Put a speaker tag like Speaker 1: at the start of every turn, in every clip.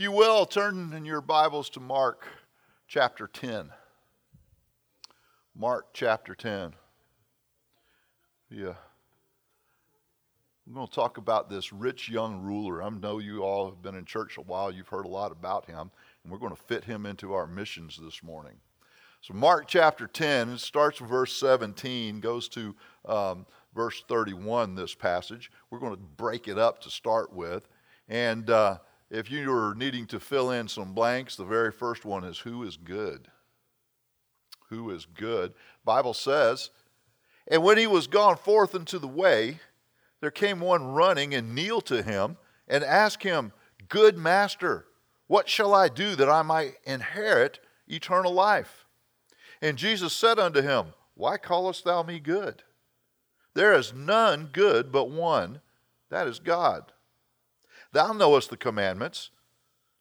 Speaker 1: you will, turn in your Bibles to Mark chapter 10. Mark chapter 10. Yeah. I'm going to talk about this rich young ruler. I know you all have been in church a while. You've heard a lot about him, and we're going to fit him into our missions this morning. So, Mark chapter 10, it starts with verse 17, goes to um, verse 31, this passage. We're going to break it up to start with. And uh, if you're needing to fill in some blanks, the very first one is who is good? Who is good? Bible says, and when he was gone forth into the way, there came one running and kneeled to him and asked him, Good master, what shall I do that I might inherit eternal life? And Jesus said unto him, Why callest thou me good? There is none good but one, that is God. Thou knowest the commandments.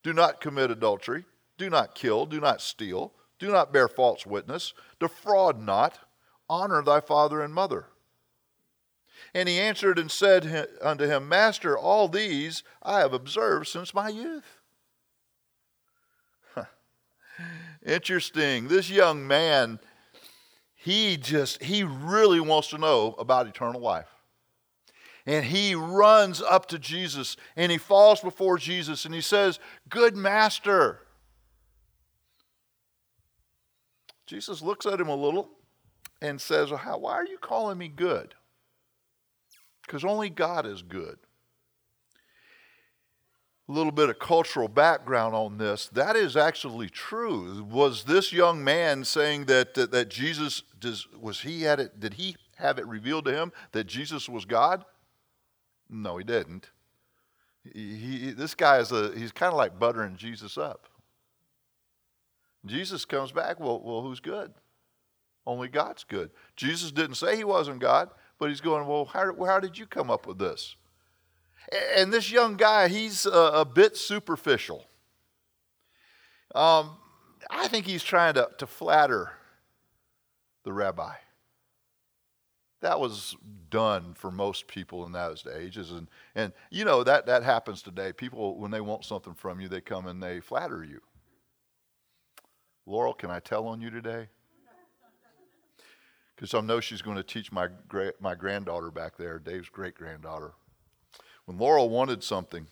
Speaker 1: Do not commit adultery, do not kill, do not steal, do not bear false witness, defraud not, honor thy father and mother. And he answered and said unto him, Master, all these I have observed since my youth. Interesting. This young man, he just, he really wants to know about eternal life and he runs up to Jesus and he falls before Jesus and he says, Good master. Jesus looks at him a little and says, well, Why are you calling me good? Because only God is good. A little bit of cultural background on this. That is actually true. Was this young man saying that, that, that Jesus, does, was he had it, did he have it revealed to him that Jesus was God? No, he didn't. He, he, this guy is a, he's kind of like buttering Jesus up. Jesus comes back, well, well, who's good? Only God's good. Jesus didn't say he wasn't God, but he's going, well, how, how did you come up with this? And this young guy, he's a, a bit superficial. Um, I think he's trying to, to flatter the rabbi that was done for most people in those ages. And, and you know that, that happens today. People when they want something from you they come and they flatter you. Laurel can i tell on you today? Because i know she's going to teach my, great, my granddaughter back there dave's great granddaughter when laurel wanted something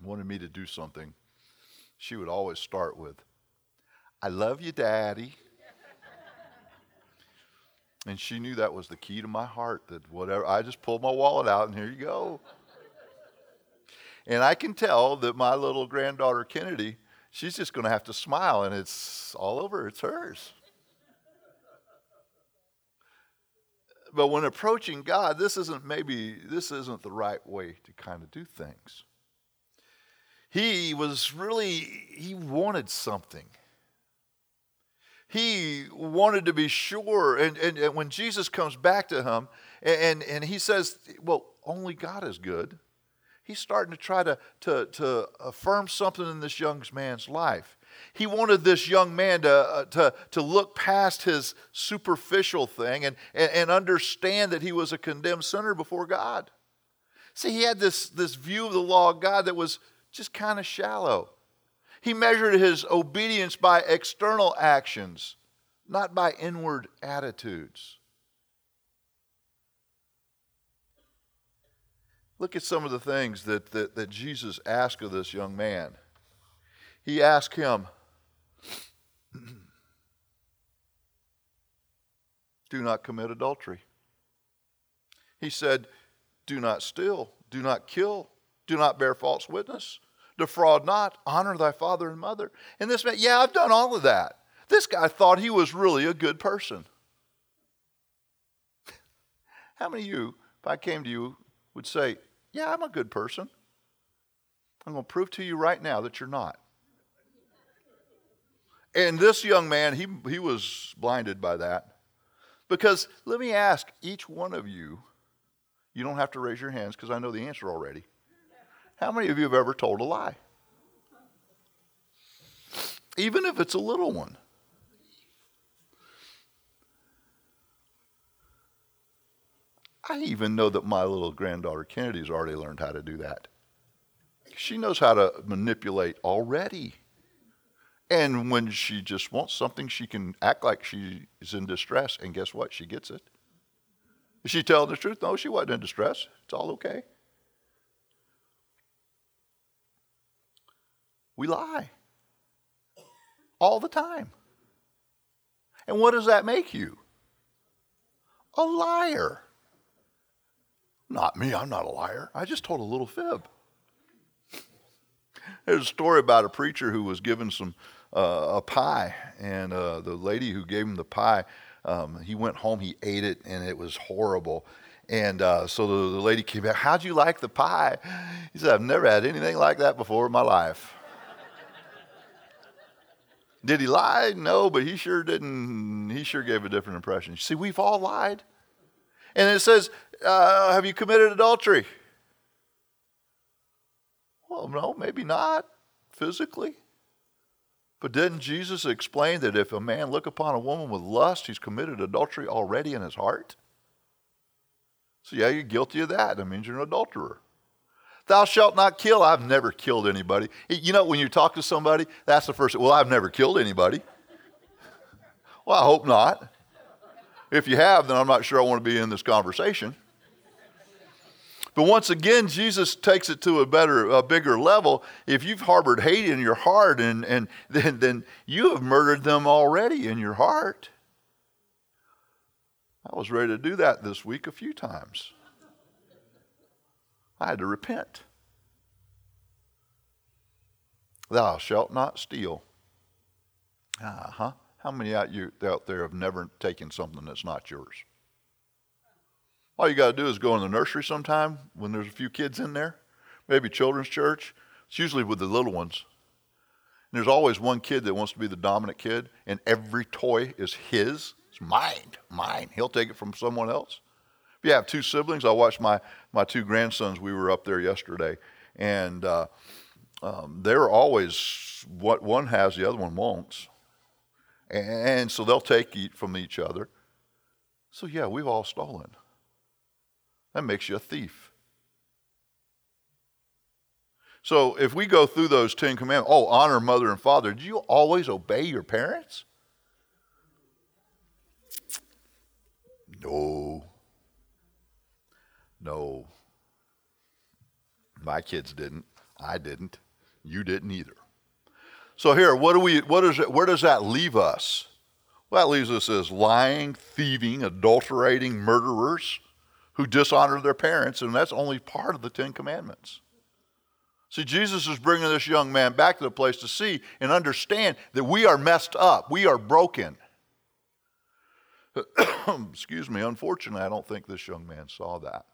Speaker 1: wanted me to do something she would always start with i love you daddy and she knew that was the key to my heart that whatever, I just pulled my wallet out and here you go. and I can tell that my little granddaughter Kennedy, she's just going to have to smile and it's all over, it's hers. but when approaching God, this isn't maybe, this isn't the right way to kind of do things. He was really, he wanted something he wanted to be sure. And, and, and, when Jesus comes back to him and, and he says, Well, only God is good, he's starting to try to, to, to affirm something in this young man's life. He wanted this young man to, uh, to, to look past his superficial thing and, and, and understand that he was a condemned sinner before God. See, he had this, this view of the law of God that was just kind of shallow. He measured his obedience by external actions, not by inward attitudes. Look at some of the things that, that, that Jesus asked of this young man. He asked him, Do not commit adultery. He said, Do not steal, do not kill, do not bear false witness, defraud not, honor thy father and mother. And this man, yeah, I've done all of that. This guy thought he was really a good person. How many of you, if I came to you, would say, Yeah, I'm a good person? I'm going to prove to you right now that you're not. And this young man, he, he was blinded by that. Because let me ask each one of you, you don't have to raise your hands because I know the answer already. How many of you have ever told a lie? Even if it's a little one. I even know that my little granddaughter Kennedy's already learned how to do that. She knows how to manipulate already. And when she just wants something, she can act like she's in distress. And guess what? She gets it. Is she telling the truth? No, she wasn't in distress. It's all okay. We lie all the time. And what does that make you? A liar. Not me, I'm not a liar. I just told a little fib. There's a story about a preacher who was given some uh, a pie, and uh, the lady who gave him the pie, um, he went home, he ate it, and it was horrible. And uh, so the, the lady came back, How'd you like the pie? He said, I've never had anything like that before in my life. Did he lie? No, but he sure didn't. He sure gave a different impression. See, we've all lied. And it says, uh, Have you committed adultery? Well, no, maybe not physically. But didn't Jesus explain that if a man look upon a woman with lust, he's committed adultery already in his heart? So, yeah, you're guilty of that. That means you're an adulterer. Thou shalt not kill. I've never killed anybody. You know, when you talk to somebody, that's the first, well, I've never killed anybody. Well, I hope not. If you have, then I'm not sure I want to be in this conversation. But once again, Jesus takes it to a better, a bigger level. If you've harbored hate in your heart, and, and then, then you have murdered them already in your heart. I was ready to do that this week a few times. I had to repent. Thou shalt not steal. Uh huh. How many out, you, out there have never taken something that's not yours? All you got to do is go in the nursery sometime when there's a few kids in there, maybe children's church. It's usually with the little ones. And there's always one kid that wants to be the dominant kid, and every toy is his. It's mine, mine. He'll take it from someone else. If you have two siblings, I watched my, my two grandsons. We were up there yesterday, and uh, um, they're always what one has, the other one won't. And so they'll take eat from each other. So, yeah, we've all stolen. That makes you a thief. So if we go through those Ten Commandments, oh, honor mother and father, do you always obey your parents? No. No. My kids didn't. I didn't. You didn't either. So here, what do we what is it, where does that leave us? Well, that leaves us as lying, thieving, adulterating murderers who dishonor their parents, and that's only part of the Ten Commandments. See, Jesus is bringing this young man back to the place to see and understand that we are messed up, we are broken. Excuse me, unfortunately, I don't think this young man saw that.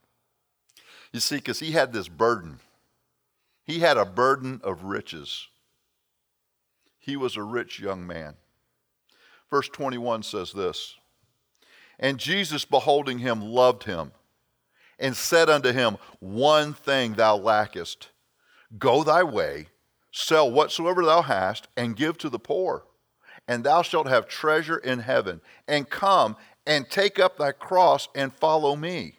Speaker 1: You see, because he had this burden. He had a burden of riches. He was a rich young man. Verse 21 says this And Jesus, beholding him, loved him and said unto him, One thing thou lackest. Go thy way, sell whatsoever thou hast, and give to the poor, and thou shalt have treasure in heaven. And come and take up thy cross and follow me.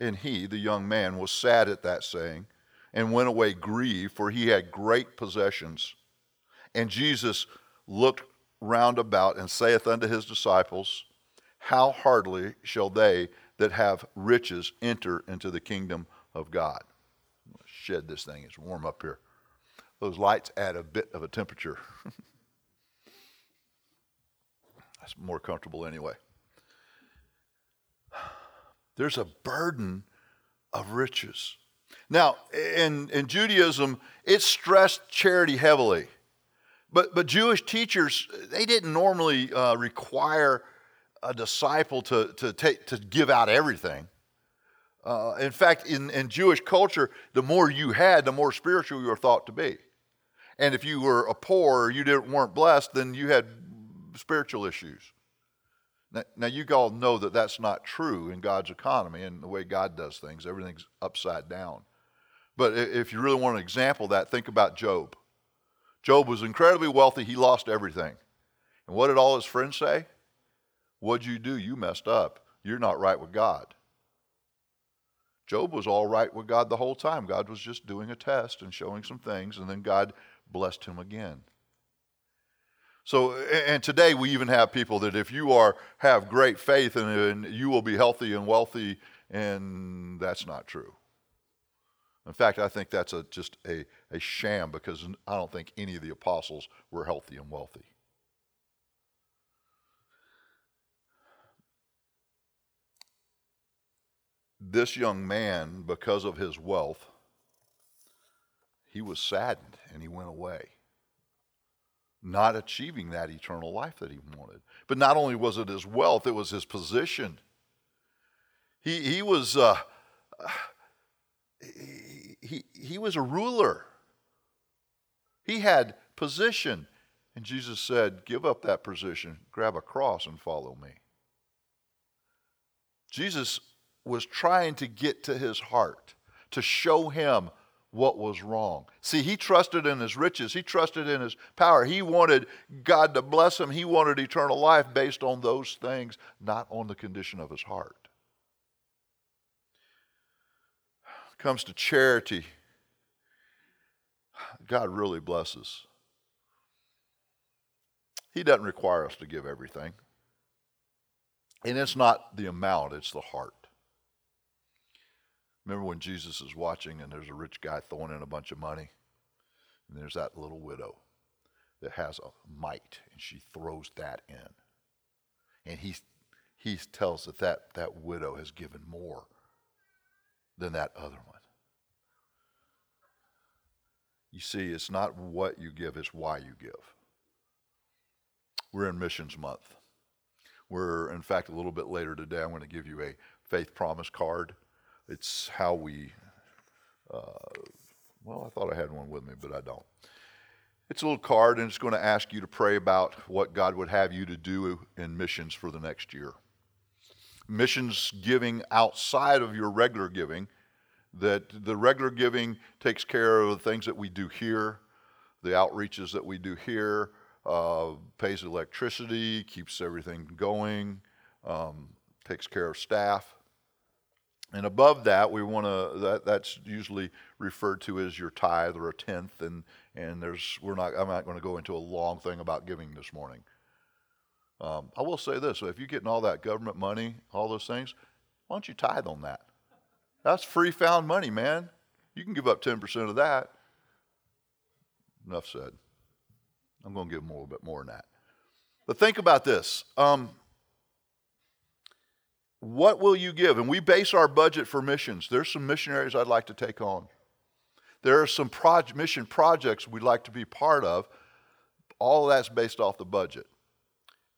Speaker 1: And he, the young man, was sad at that saying, and went away grieved, for he had great possessions. And Jesus looked round about and saith unto his disciples, how hardly shall they that have riches enter into the kingdom of God? Shed this thing, it's warm up here. Those lights add a bit of a temperature. That's more comfortable anyway. There's a burden of riches. Now, in, in Judaism, it stressed charity heavily. But, but Jewish teachers, they didn't normally uh, require a disciple to, to, take, to give out everything. Uh, in fact, in, in Jewish culture, the more you had, the more spiritual you were thought to be. And if you were a poor or you didn't, weren't blessed, then you had spiritual issues. Now, now, you all know that that's not true in God's economy and the way God does things. Everything's upside down. But if you really want an example of that, think about Job. Job was incredibly wealthy, he lost everything. And what did all his friends say? What'd you do? You messed up. You're not right with God. Job was all right with God the whole time. God was just doing a test and showing some things, and then God blessed him again. So, and today we even have people that if you are have great faith and, and you will be healthy and wealthy, and that's not true. In fact, I think that's a, just a, a sham because I don't think any of the apostles were healthy and wealthy. this young man, because of his wealth, he was saddened and he went away, not achieving that eternal life that he wanted. But not only was it his wealth, it was his position. He, he was uh, he, he, he was a ruler. He had position. And Jesus said, Give up that position, grab a cross, and follow me. Jesus was trying to get to his heart, to show him what was wrong. See, he trusted in his riches, he trusted in his power. He wanted God to bless him, he wanted eternal life based on those things, not on the condition of his heart. Comes to charity, God really blesses. He doesn't require us to give everything. And it's not the amount, it's the heart. Remember when Jesus is watching and there's a rich guy throwing in a bunch of money? And there's that little widow that has a mite and she throws that in. And he, he tells that, that that widow has given more than that other one. You see, it's not what you give, it's why you give. We're in Missions Month. We're, in fact, a little bit later today, I'm going to give you a faith promise card. It's how we, uh, well, I thought I had one with me, but I don't. It's a little card, and it's going to ask you to pray about what God would have you to do in missions for the next year. Missions giving outside of your regular giving, that the regular giving takes care of the things that we do here, the outreaches that we do here, uh, pays electricity, keeps everything going, um, takes care of staff. And above that, we want to, that, that's usually referred to as your tithe or a tenth. And, and there's, we're not, I'm not going to go into a long thing about giving this morning. Um, I will say this if you're getting all that government money, all those things, why don't you tithe on that? That's free found money, man. You can give up 10% of that. Enough said. I'm going to give them a little bit more than that. But think about this. Um, what will you give? And we base our budget for missions. There's some missionaries I'd like to take on. There are some mission projects we'd like to be part of. All of that's based off the budget.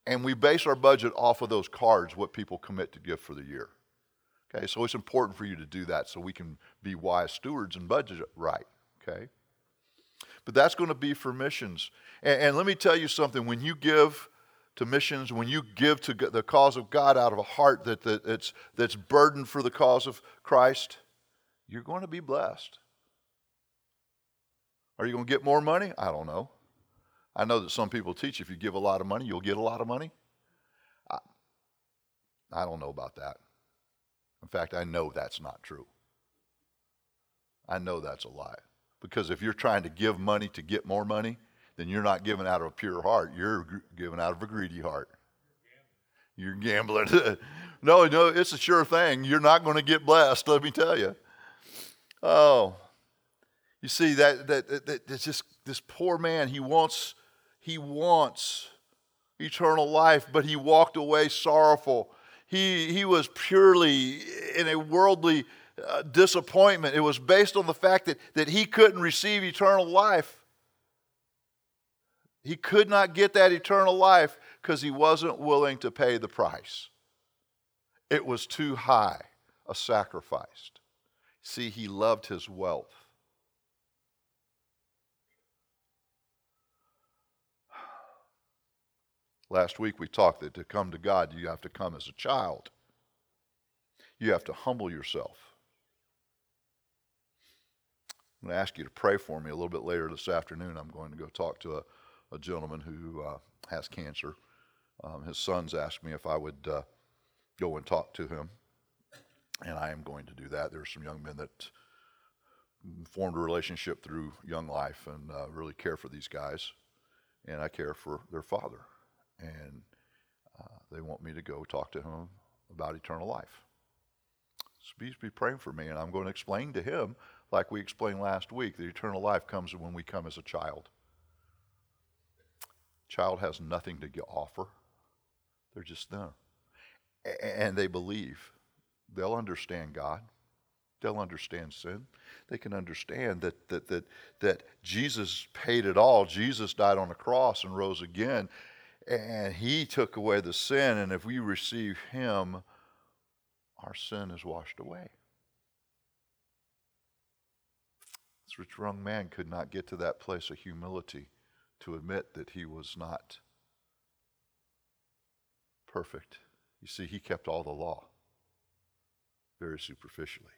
Speaker 1: And we base our budget off of those cards, what people commit to give for the year. Okay, so it's important for you to do that so we can be wise stewards and budget right. Okay? But that's going to be for missions. And, and let me tell you something when you give to missions, when you give to the cause of God out of a heart that, that, that's, that's burdened for the cause of Christ, you're going to be blessed. Are you going to get more money? I don't know. I know that some people teach if you give a lot of money, you'll get a lot of money. I, I don't know about that. In fact, I know that's not true. I know that's a lie. Because if you're trying to give money to get more money, then you're not giving out of a pure heart. You're giving out of a greedy heart. You're gambling. no, no, it's a sure thing. You're not going to get blessed, let me tell you. Oh, you see that that, that, that that's just this poor man. He wants he wants eternal life, but he walked away sorrowful. He he was purely in a worldly uh, disappointment. It was based on the fact that that he couldn't receive eternal life. He could not get that eternal life because he wasn't willing to pay the price. It was too high a sacrifice. See, he loved his wealth. Last week we talked that to come to God, you have to come as a child. You have to humble yourself. I'm going to ask you to pray for me a little bit later this afternoon. I'm going to go talk to a a gentleman who uh, has cancer. Um, his sons asked me if I would uh, go and talk to him. And I am going to do that. There are some young men that formed a relationship through Young Life and uh, really care for these guys. And I care for their father. And uh, they want me to go talk to him about eternal life. So please be praying for me. And I'm going to explain to him, like we explained last week, that eternal life comes when we come as a child. Child has nothing to offer. They're just there. And they believe. They'll understand God. They'll understand sin. They can understand that, that, that, that Jesus paid it all. Jesus died on the cross and rose again. And he took away the sin. And if we receive him, our sin is washed away. This rich young man could not get to that place of humility to admit that he was not perfect. You see, he kept all the law very superficially.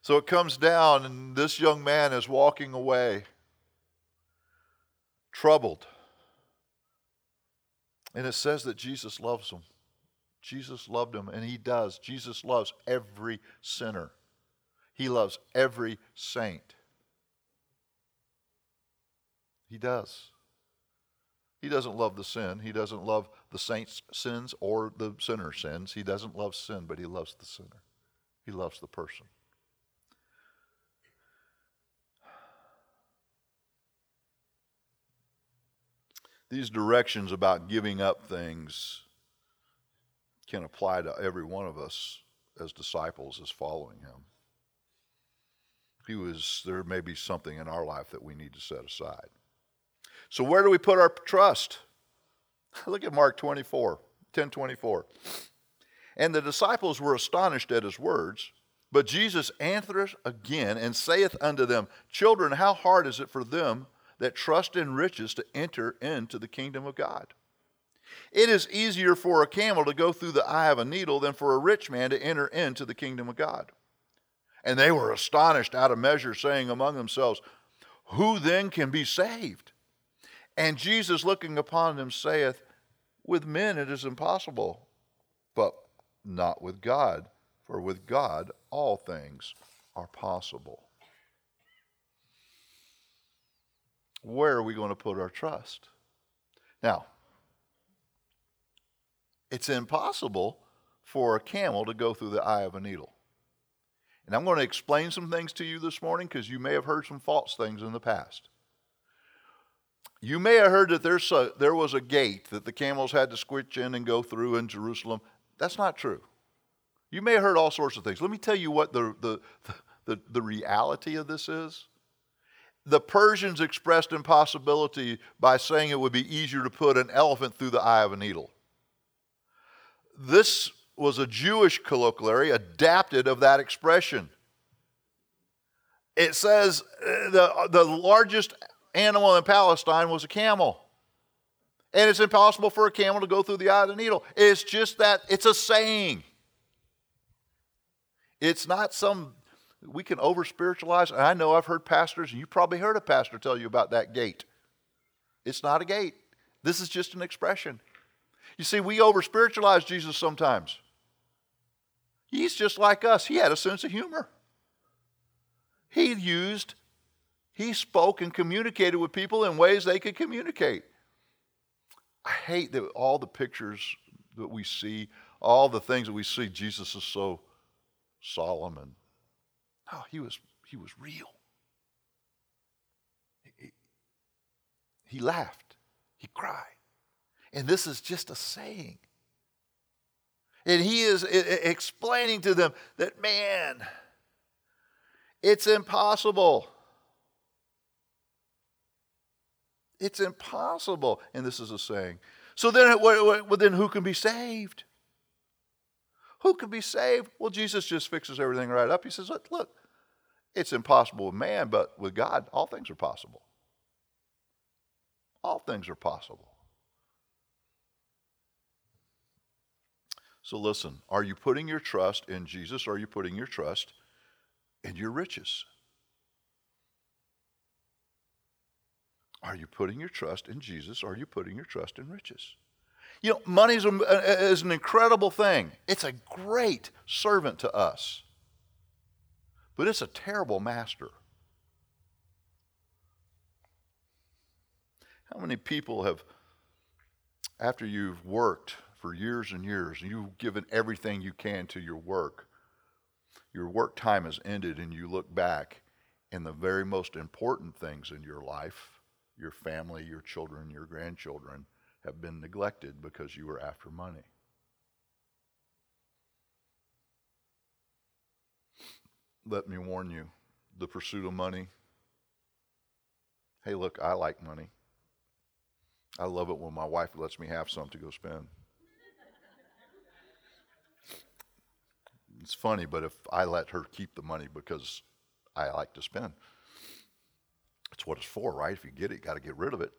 Speaker 1: So it comes down, and this young man is walking away, troubled. And it says that Jesus loves him. Jesus loved him, and he does. Jesus loves every sinner, he loves every saint. He does. He doesn't love the sin. He doesn't love the saint's sins or the sinner's sins. He doesn't love sin, but he loves the sinner. He loves the person. These directions about giving up things can apply to every one of us as disciples as following him. He was there may be something in our life that we need to set aside. So where do we put our trust? Look at Mark 24, 10 24. And the disciples were astonished at his words. But Jesus answereth again and saith unto them, Children, how hard is it for them that trust in riches to enter into the kingdom of God? It is easier for a camel to go through the eye of a needle than for a rich man to enter into the kingdom of God. And they were astonished out of measure, saying among themselves, Who then can be saved? And Jesus, looking upon them, saith, With men it is impossible, but not with God, for with God all things are possible. Where are we going to put our trust? Now, it's impossible for a camel to go through the eye of a needle. And I'm going to explain some things to you this morning because you may have heard some false things in the past. You may have heard that there's a, there was a gate that the camels had to squitch in and go through in Jerusalem. That's not true. You may have heard all sorts of things. Let me tell you what the, the, the, the reality of this is. The Persians expressed impossibility by saying it would be easier to put an elephant through the eye of a needle. This was a Jewish colloquially adapted of that expression. It says uh, the, the largest animal in Palestine was a camel. And it's impossible for a camel to go through the eye of the needle. It's just that it's a saying. It's not some, we can over spiritualize. I know I've heard pastors, and you probably heard a pastor tell you about that gate. It's not a gate, this is just an expression. You see, we over spiritualize Jesus sometimes. He's just like us, he had a sense of humor. He used he spoke and communicated with people in ways they could communicate. I hate that all the pictures that we see, all the things that we see, Jesus is so solemn and oh, he was he was real. He, he laughed, he cried. And this is just a saying. And he is explaining to them that, man, it's impossible. It's impossible. And this is a saying. So then, well, then who can be saved? Who can be saved? Well, Jesus just fixes everything right up. He says, look, look, it's impossible with man, but with God, all things are possible. All things are possible. So listen, are you putting your trust in Jesus or are you putting your trust in your riches? Are you putting your trust in Jesus are you putting your trust in riches? You know, money is, is an incredible thing. It's a great servant to us, but it's a terrible master. How many people have, after you've worked for years and years, and you've given everything you can to your work, your work time has ended, and you look back, and the very most important things in your life, your family, your children, your grandchildren, have been neglected because you were after money. Let me warn you the pursuit of money. Hey, look, I like money. I love it when my wife lets me have some to go spend. It's funny, but if I let her keep the money because I like to spend, it's what it's for, right? If you get it, you got to get rid of it.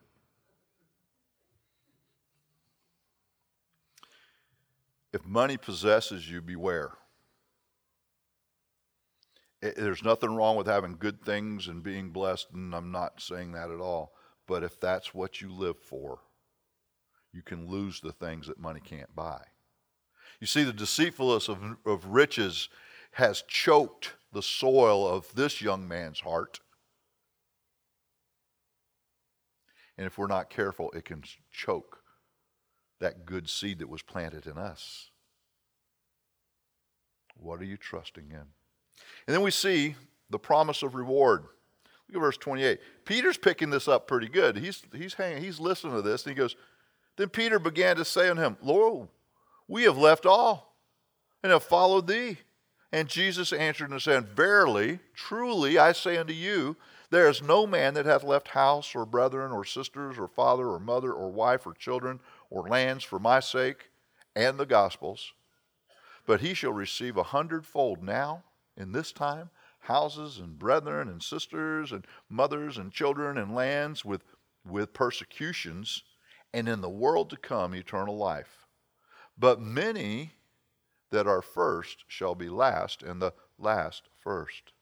Speaker 1: If money possesses you, beware. It, there's nothing wrong with having good things and being blessed, and I'm not saying that at all. But if that's what you live for, you can lose the things that money can't buy. You see, the deceitfulness of, of riches has choked the soil of this young man's heart. And if we're not careful, it can choke that good seed that was planted in us. What are you trusting in? And then we see the promise of reward. Look at verse 28. Peter's picking this up pretty good. He's, he's, hanging, he's listening to this, and he goes, Then Peter began to say unto him, Lord, we have left all and have followed thee. And Jesus answered and said, Verily, truly, I say unto you, there is no man that hath left house or brethren or sisters or father or mother or wife or children or lands for my sake and the gospel's, but he shall receive a hundredfold now in this time houses and brethren and sisters and mothers and children and lands with, with persecutions, and in the world to come eternal life. But many that are first shall be last, and the last first.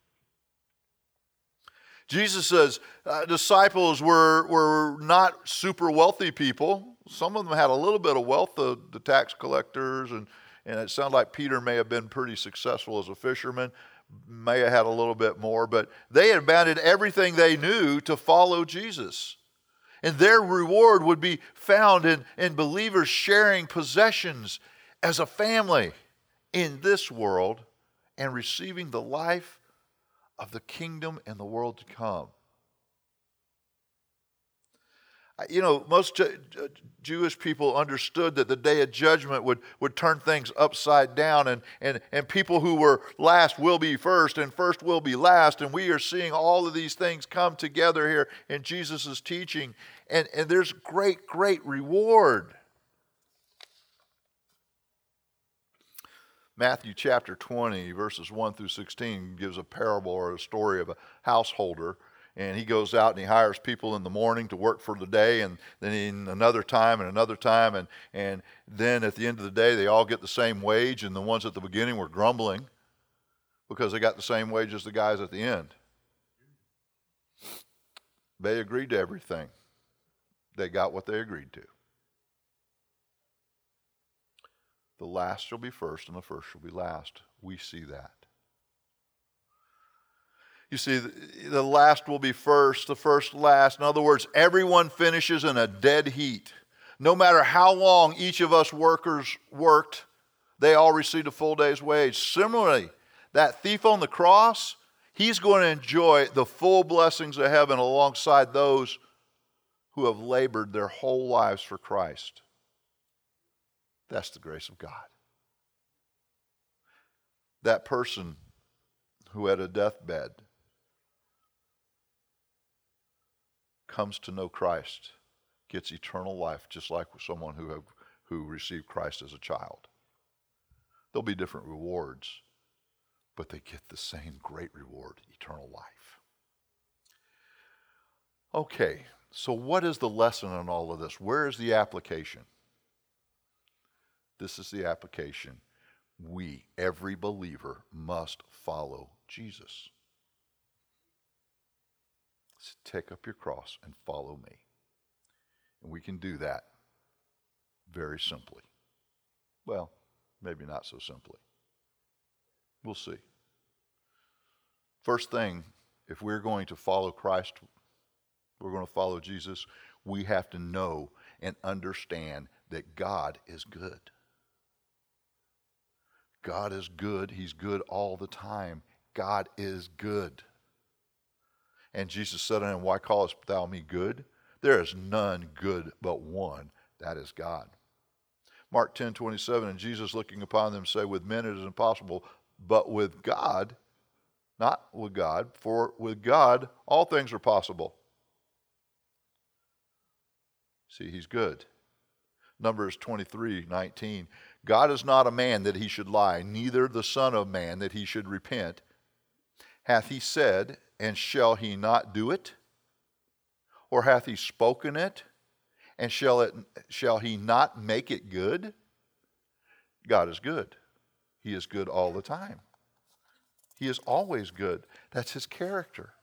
Speaker 1: Jesus says uh, disciples were, were not super wealthy people. Some of them had a little bit of wealth, the, the tax collectors, and, and it sounded like Peter may have been pretty successful as a fisherman, may have had a little bit more, but they abandoned everything they knew to follow Jesus. And their reward would be found in, in believers sharing possessions as a family in this world and receiving the life of the kingdom and the world to come. You know, most Jewish people understood that the day of judgment would, would turn things upside down, and, and, and people who were last will be first, and first will be last. And we are seeing all of these things come together here in Jesus' teaching, and, and there's great, great reward. Matthew chapter 20, verses 1 through 16, gives a parable or a story of a householder. And he goes out and he hires people in the morning to work for the day, and then in another time and another time. And, and then at the end of the day, they all get the same wage, and the ones at the beginning were grumbling because they got the same wage as the guys at the end. They agreed to everything, they got what they agreed to. The last shall be first, and the first shall be last. We see that. You see, the last will be first, the first last. In other words, everyone finishes in a dead heat. No matter how long each of us workers worked, they all received a full day's wage. Similarly, that thief on the cross, he's going to enjoy the full blessings of heaven alongside those who have labored their whole lives for Christ. That's the grace of God. That person who had a deathbed comes to know Christ gets eternal life just like someone who have, who received Christ as a child. There'll be different rewards, but they get the same great reward, eternal life. Okay, so what is the lesson in all of this? Where is the application? This is the application. We, every believer, must follow Jesus. So take up your cross and follow me. And we can do that very simply. Well, maybe not so simply. We'll see. First thing, if we're going to follow Christ, we're going to follow Jesus, we have to know and understand that God is good. God is good. He's good all the time. God is good. And Jesus said unto him, Why callest thou me good? There is none good but one, that is God. Mark 10 27, and Jesus looking upon them say, With men it is impossible, but with God, not with God, for with God all things are possible. See, he's good. Numbers 23 19. God is not a man that he should lie, neither the Son of Man that he should repent. Hath he said, and shall he not do it? Or hath he spoken it, and shall, it, shall he not make it good? God is good. He is good all the time. He is always good. That's his character.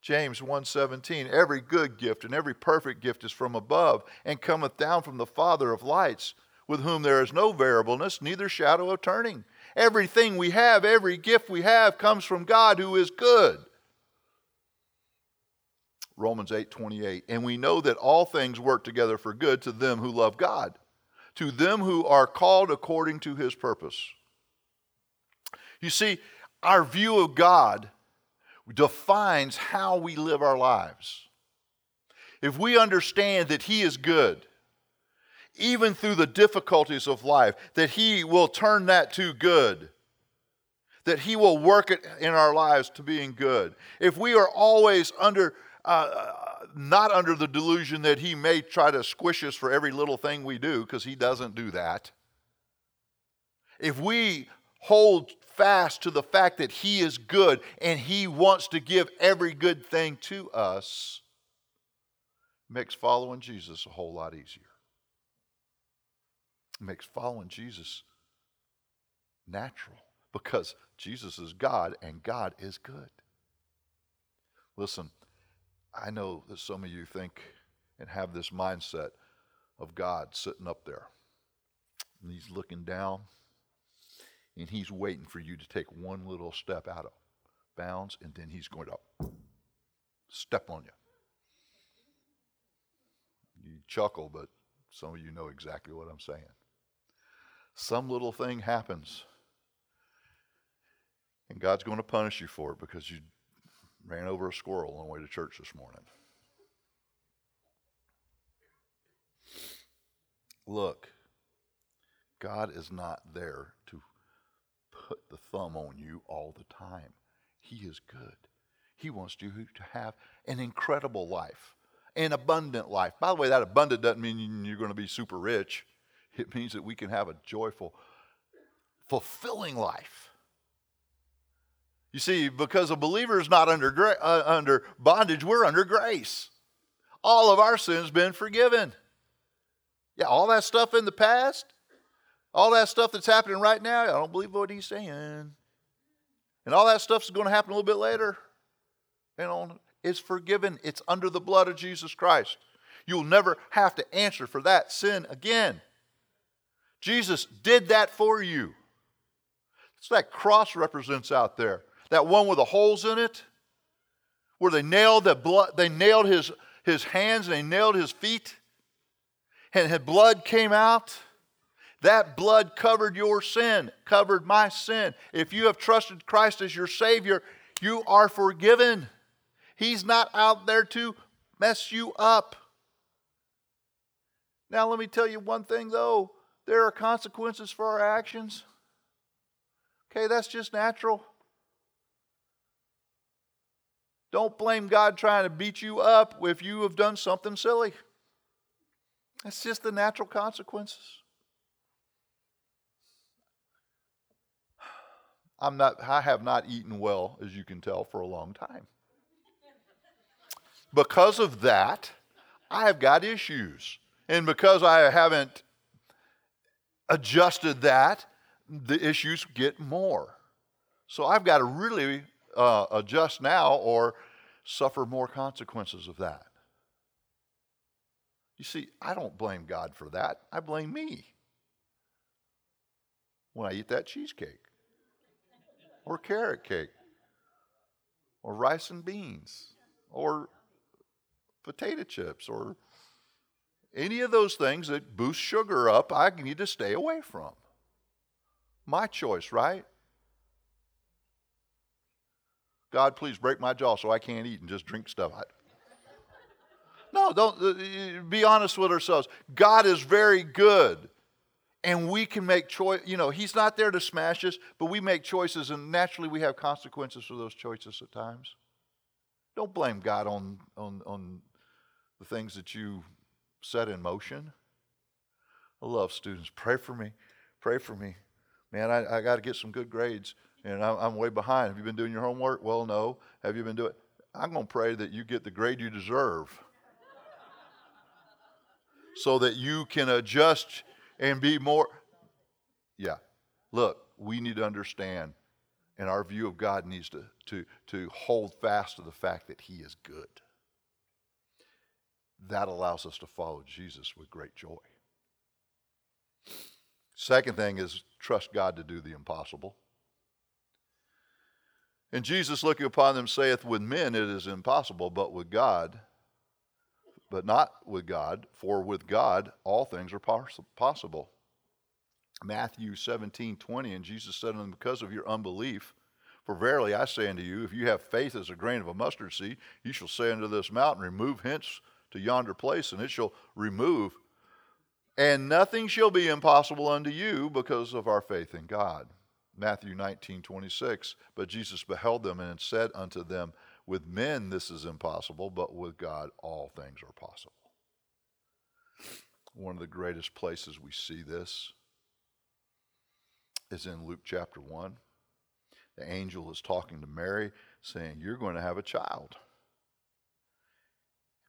Speaker 1: James 1:17 Every good gift and every perfect gift is from above and cometh down from the Father of lights with whom there is no variableness neither shadow of turning. Everything we have, every gift we have comes from God who is good. Romans 8:28 And we know that all things work together for good to them who love God, to them who are called according to his purpose. You see, our view of God defines how we live our lives. If we understand that he is good, even through the difficulties of life, that He will turn that to good, that He will work it in our lives to being good. If we are always under, uh, uh not under the delusion that He may try to squish us for every little thing we do, because He doesn't do that. If we hold fast to the fact that He is good and He wants to give every good thing to us, makes following Jesus a whole lot easier makes following Jesus natural because Jesus is God and God is good. Listen, I know that some of you think and have this mindset of God sitting up there. And he's looking down and he's waiting for you to take one little step out of bounds and then he's going to step on you. You chuckle, but some of you know exactly what I'm saying some little thing happens. And God's going to punish you for it because you ran over a squirrel on the way to church this morning. Look, God is not there to put the thumb on you all the time. He is good. He wants you to have an incredible life, an abundant life. By the way, that abundant doesn't mean you're going to be super rich. It means that we can have a joyful, fulfilling life. You see, because a believer is not under, uh, under bondage, we're under grace. All of our sins been forgiven. Yeah, all that stuff in the past, all that stuff that's happening right now, I don't believe what he's saying. And all that stuff is going to happen a little bit later. You know, it's forgiven. It's under the blood of Jesus Christ. You'll never have to answer for that sin again. Jesus did that for you. It's that cross represents out there. That one with the holes in it, where they nailed the blood, they nailed his, his hands and they nailed his feet, and his blood came out. That blood covered your sin, covered my sin. If you have trusted Christ as your Savior, you are forgiven. He's not out there to mess you up. Now, let me tell you one thing though there are consequences for our actions. Okay, that's just natural. Don't blame God trying to beat you up if you have done something silly. That's just the natural consequences. I'm not, I have not eaten well, as you can tell, for a long time. Because of that, I have got issues. And because I haven't adjusted that, the issues get more. So I've got to really uh, adjust now or suffer more consequences of that. You see, I don't blame God for that. I blame me when I eat that cheesecake or carrot cake or rice and beans or potato chips or any of those things that boost sugar up, I need to stay away from. My choice, right? God, please break my jaw so I can't eat and just drink stuff. No, don't uh, be honest with ourselves. God is very good. And we can make choice, you know, he's not there to smash us, but we make choices and naturally we have consequences for those choices at times. Don't blame God on on on the things that you set in motion. I love students. Pray for me. Pray for me. Man, I, I got to get some good grades, and I'm, I'm way behind. Have you been doing your homework? Well, no. Have you been doing? I'm going to pray that you get the grade you deserve, so that you can adjust and be more. Yeah. Look, we need to understand, and our view of God needs to, to, to hold fast to the fact that He is good that allows us to follow Jesus with great joy. Second thing is trust God to do the impossible. And Jesus, looking upon them, saith, With men it is impossible, but with God, but not with God, for with God all things are possible. Matthew 17, 20, and Jesus said unto them, Because of your unbelief, for verily I say unto you, if you have faith as a grain of a mustard seed, you shall say unto this mountain, Remove hence to yonder place, and it shall remove. And nothing shall be impossible unto you because of our faith in God. Matthew 19, 26. But Jesus beheld them and said unto them, With men this is impossible, but with God all things are possible. One of the greatest places we see this is in Luke chapter 1. The angel is talking to Mary, saying, You're going to have a child.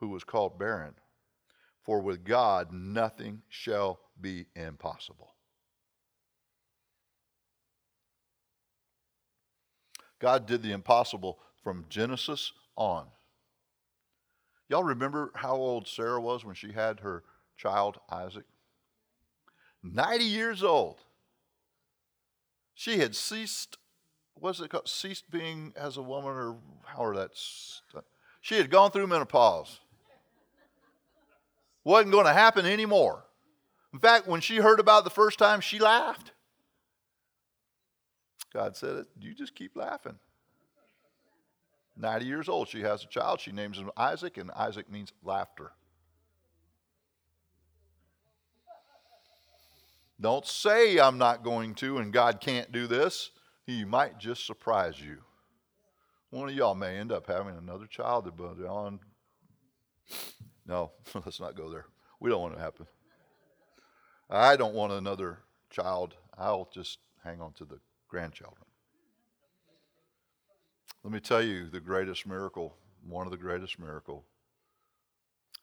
Speaker 1: who was called barren. For with God nothing shall be impossible. God did the impossible from Genesis on. Y'all remember how old Sarah was when she had her child Isaac? 90 years old. She had ceased, what's it called? Ceased being as a woman, or how are that? She had gone through menopause wasn't going to happen anymore. In fact, when she heard about it the first time, she laughed. God said, You just keep laughing. 90 years old, she has a child. She names him Isaac, and Isaac means laughter. Don't say I'm not going to and God can't do this. He might just surprise you. One of y'all may end up having another child, on no, let's not go there. We don't want it to happen. I don't want another child. I'll just hang on to the grandchildren. Let me tell you the greatest miracle, one of the greatest miracle.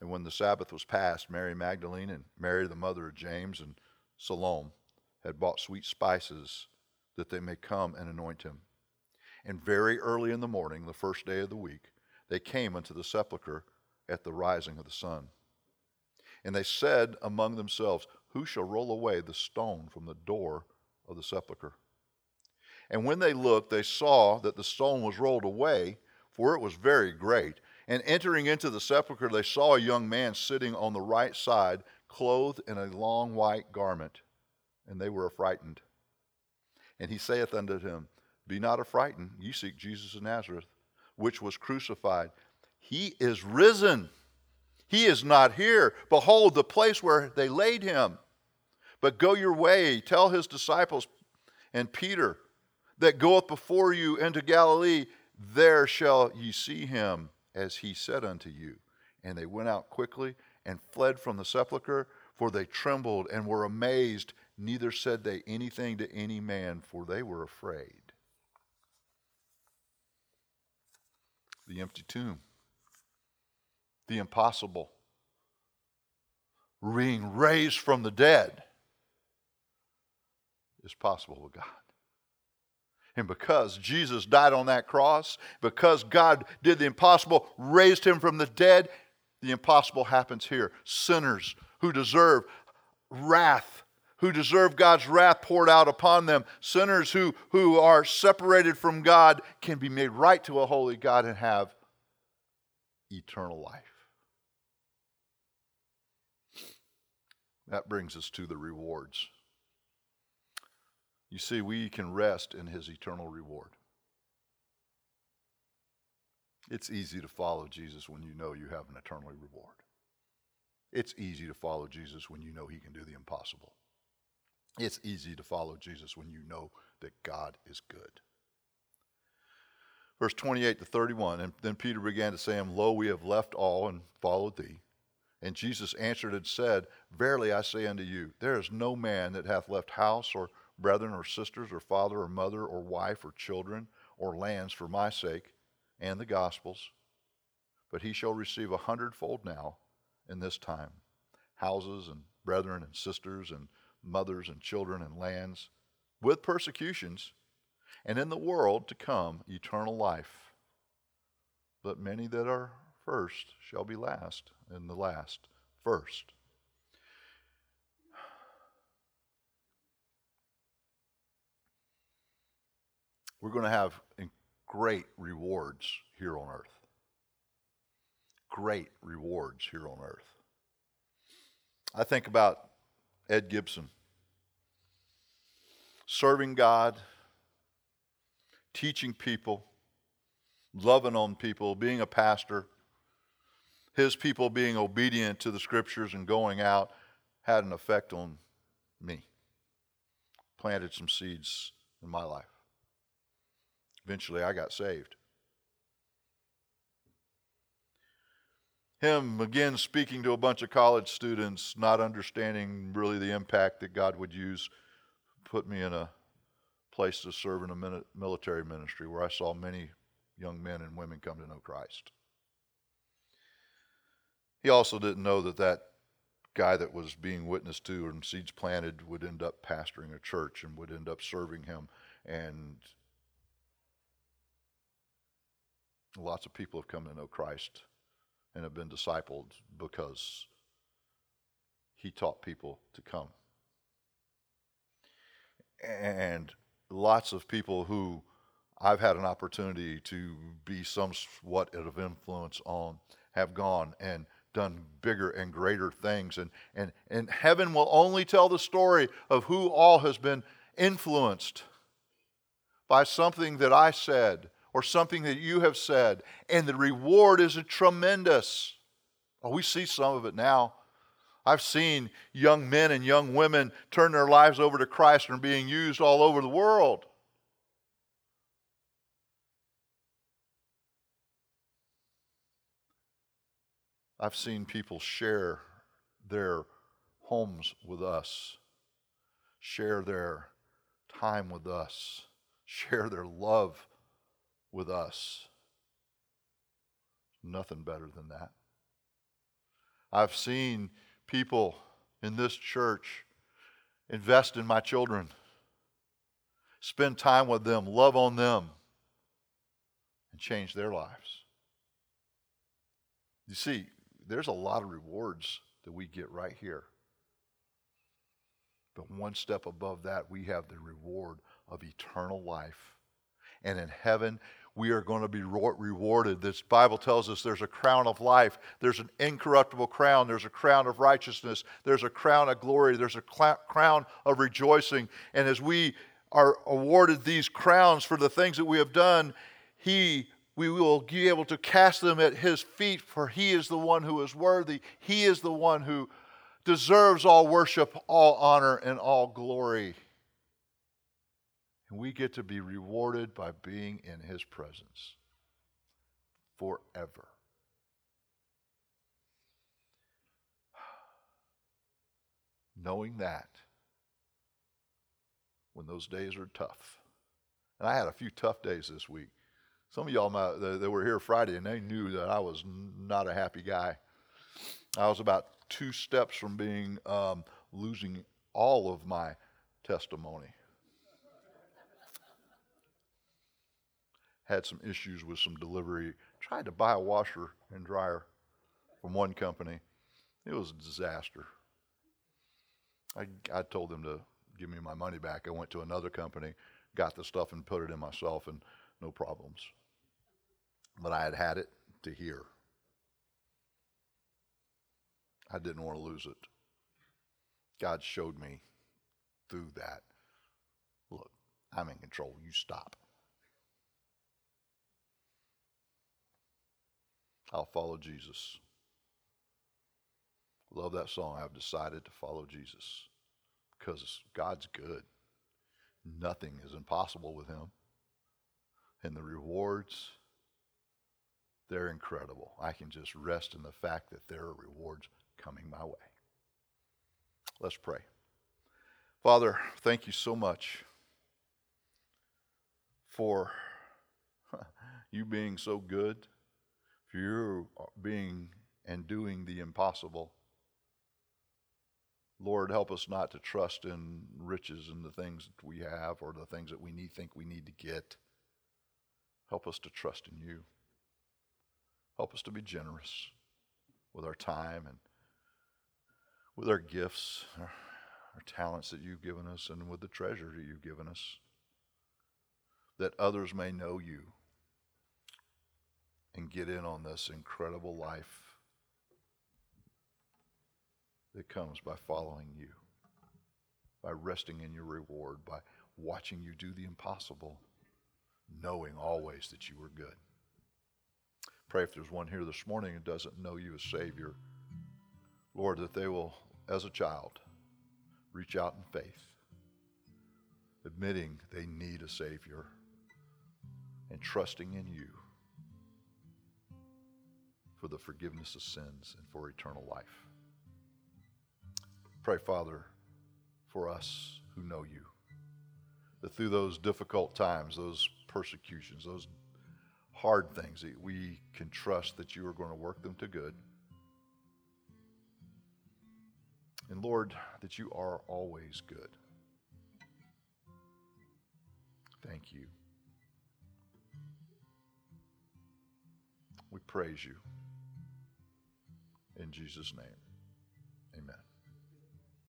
Speaker 1: And when the Sabbath was passed, Mary Magdalene and Mary, the mother of James and Salome, had bought sweet spices that they may come and anoint him. And very early in the morning, the first day of the week, they came unto the sepulchre at the rising of the sun. And they said among themselves, Who shall roll away the stone from the door of the sepulchre? And when they looked, they saw that the stone was rolled away, for it was very great. And entering into the sepulchre, they saw a young man sitting on the right side, clothed in a long white garment. And they were affrighted. And he saith unto them, Be not affrighted, ye seek Jesus of Nazareth, which was crucified. He is risen. He is not here. Behold, the place where they laid him. But go your way, tell his disciples and Peter that goeth before you into Galilee, there shall ye see him as he said unto you. And they went out quickly and fled from the sepulchre, for they trembled and were amazed. Neither said they anything to any man, for they were afraid. The empty tomb, the impossible, being raised from the dead is possible with God. And because Jesus died on that cross, because God did the impossible, raised him from the dead, the impossible happens here. Sinners who deserve wrath, who deserve God's wrath poured out upon them, sinners who, who are separated from God, can be made right to a holy God and have eternal life. That brings us to the rewards. You see, we can rest in his eternal reward. It's easy to follow Jesus when you know you have an eternal reward. It's easy to follow Jesus when you know he can do the impossible. It's easy to follow Jesus when you know that God is good. Verse 28 to 31 And then Peter began to say Lo, we have left all and followed thee. And Jesus answered and said, Verily I say unto you, there is no man that hath left house or brethren or sisters or father or mother or wife or children or lands for my sake and the gospel's, but he shall receive a hundredfold now in this time houses and brethren and sisters and mothers and children and lands with persecutions, and in the world to come eternal life. But many that are first shall be last, and the last first. We're going to have great rewards here on earth. Great rewards here on earth. I think about Ed Gibson serving God, teaching people, loving on people, being a pastor. His people being obedient to the scriptures and going out had an effect on me. Planted some seeds in my life. Eventually, I got saved. Him again speaking to a bunch of college students, not understanding really the impact that God would use, put me in a place to serve in a military ministry where I saw many young men and women come to know Christ. He also didn't know that that guy that was being witnessed to and seeds planted would end up pastoring a church and would end up serving him and Lots of people have come to know Christ and have been discipled because he taught people to come. And lots of people who I've had an opportunity to be somewhat of influence on have gone and done bigger and greater things. And, and, and heaven will only tell the story of who all has been influenced by something that I said or something that you have said, and the reward is a tremendous. Oh, we see some of it now. I've seen young men and young women turn their lives over to Christ and are being used all over the world. I've seen people share their homes with us, share their time with us, share their love with us. Nothing better than that. I've seen people in this church invest in my children, spend time with them, love on them, and change their lives. You see, there's a lot of rewards that we get right here. But one step above that, we have the reward of eternal life. And in heaven, we are going to be rewarded. This Bible tells us there's a crown of life, there's an incorruptible crown, there's a crown of righteousness, there's a crown of glory, there's a cl- crown of rejoicing. And as we are awarded these crowns for the things that we have done, He we will be able to cast them at his feet, for he is the one who is worthy. He is the one who deserves all worship, all honor, and all glory. And we get to be rewarded by being in his presence forever. knowing that when those days are tough. And I had a few tough days this week. Some of y'all they were here Friday and they knew that I was not a happy guy. I was about two steps from being um, losing all of my testimony. Had some issues with some delivery. Tried to buy a washer and dryer from one company. It was a disaster. I, I told them to give me my money back. I went to another company, got the stuff and put it in myself, and no problems. But I had had it to here. I didn't want to lose it. God showed me through that look, I'm in control. You stop. I'll follow Jesus. Love that song. I've decided to follow Jesus because God's good. Nothing is impossible with Him. And the rewards, they're incredible. I can just rest in the fact that there are rewards coming my way. Let's pray. Father, thank you so much for you being so good, for you being and doing the impossible. Lord, help us not to trust in riches and the things that we have or the things that we need, think we need to get. Help us to trust in you. Help us to be generous with our time and with our gifts, our, our talents that you've given us, and with the treasure that you've given us, that others may know you and get in on this incredible life that comes by following you, by resting in your reward, by watching you do the impossible, knowing always that you are good. Pray if there's one here this morning who doesn't know you as Savior, Lord, that they will, as a child, reach out in faith, admitting they need a Savior and trusting in you for the forgiveness of sins and for eternal life. Pray, Father, for us who know you, that through those difficult times, those persecutions, those hard things, that we can trust that you are going to work them to good. And Lord, that you are always good. Thank you. We praise you. In Jesus' name.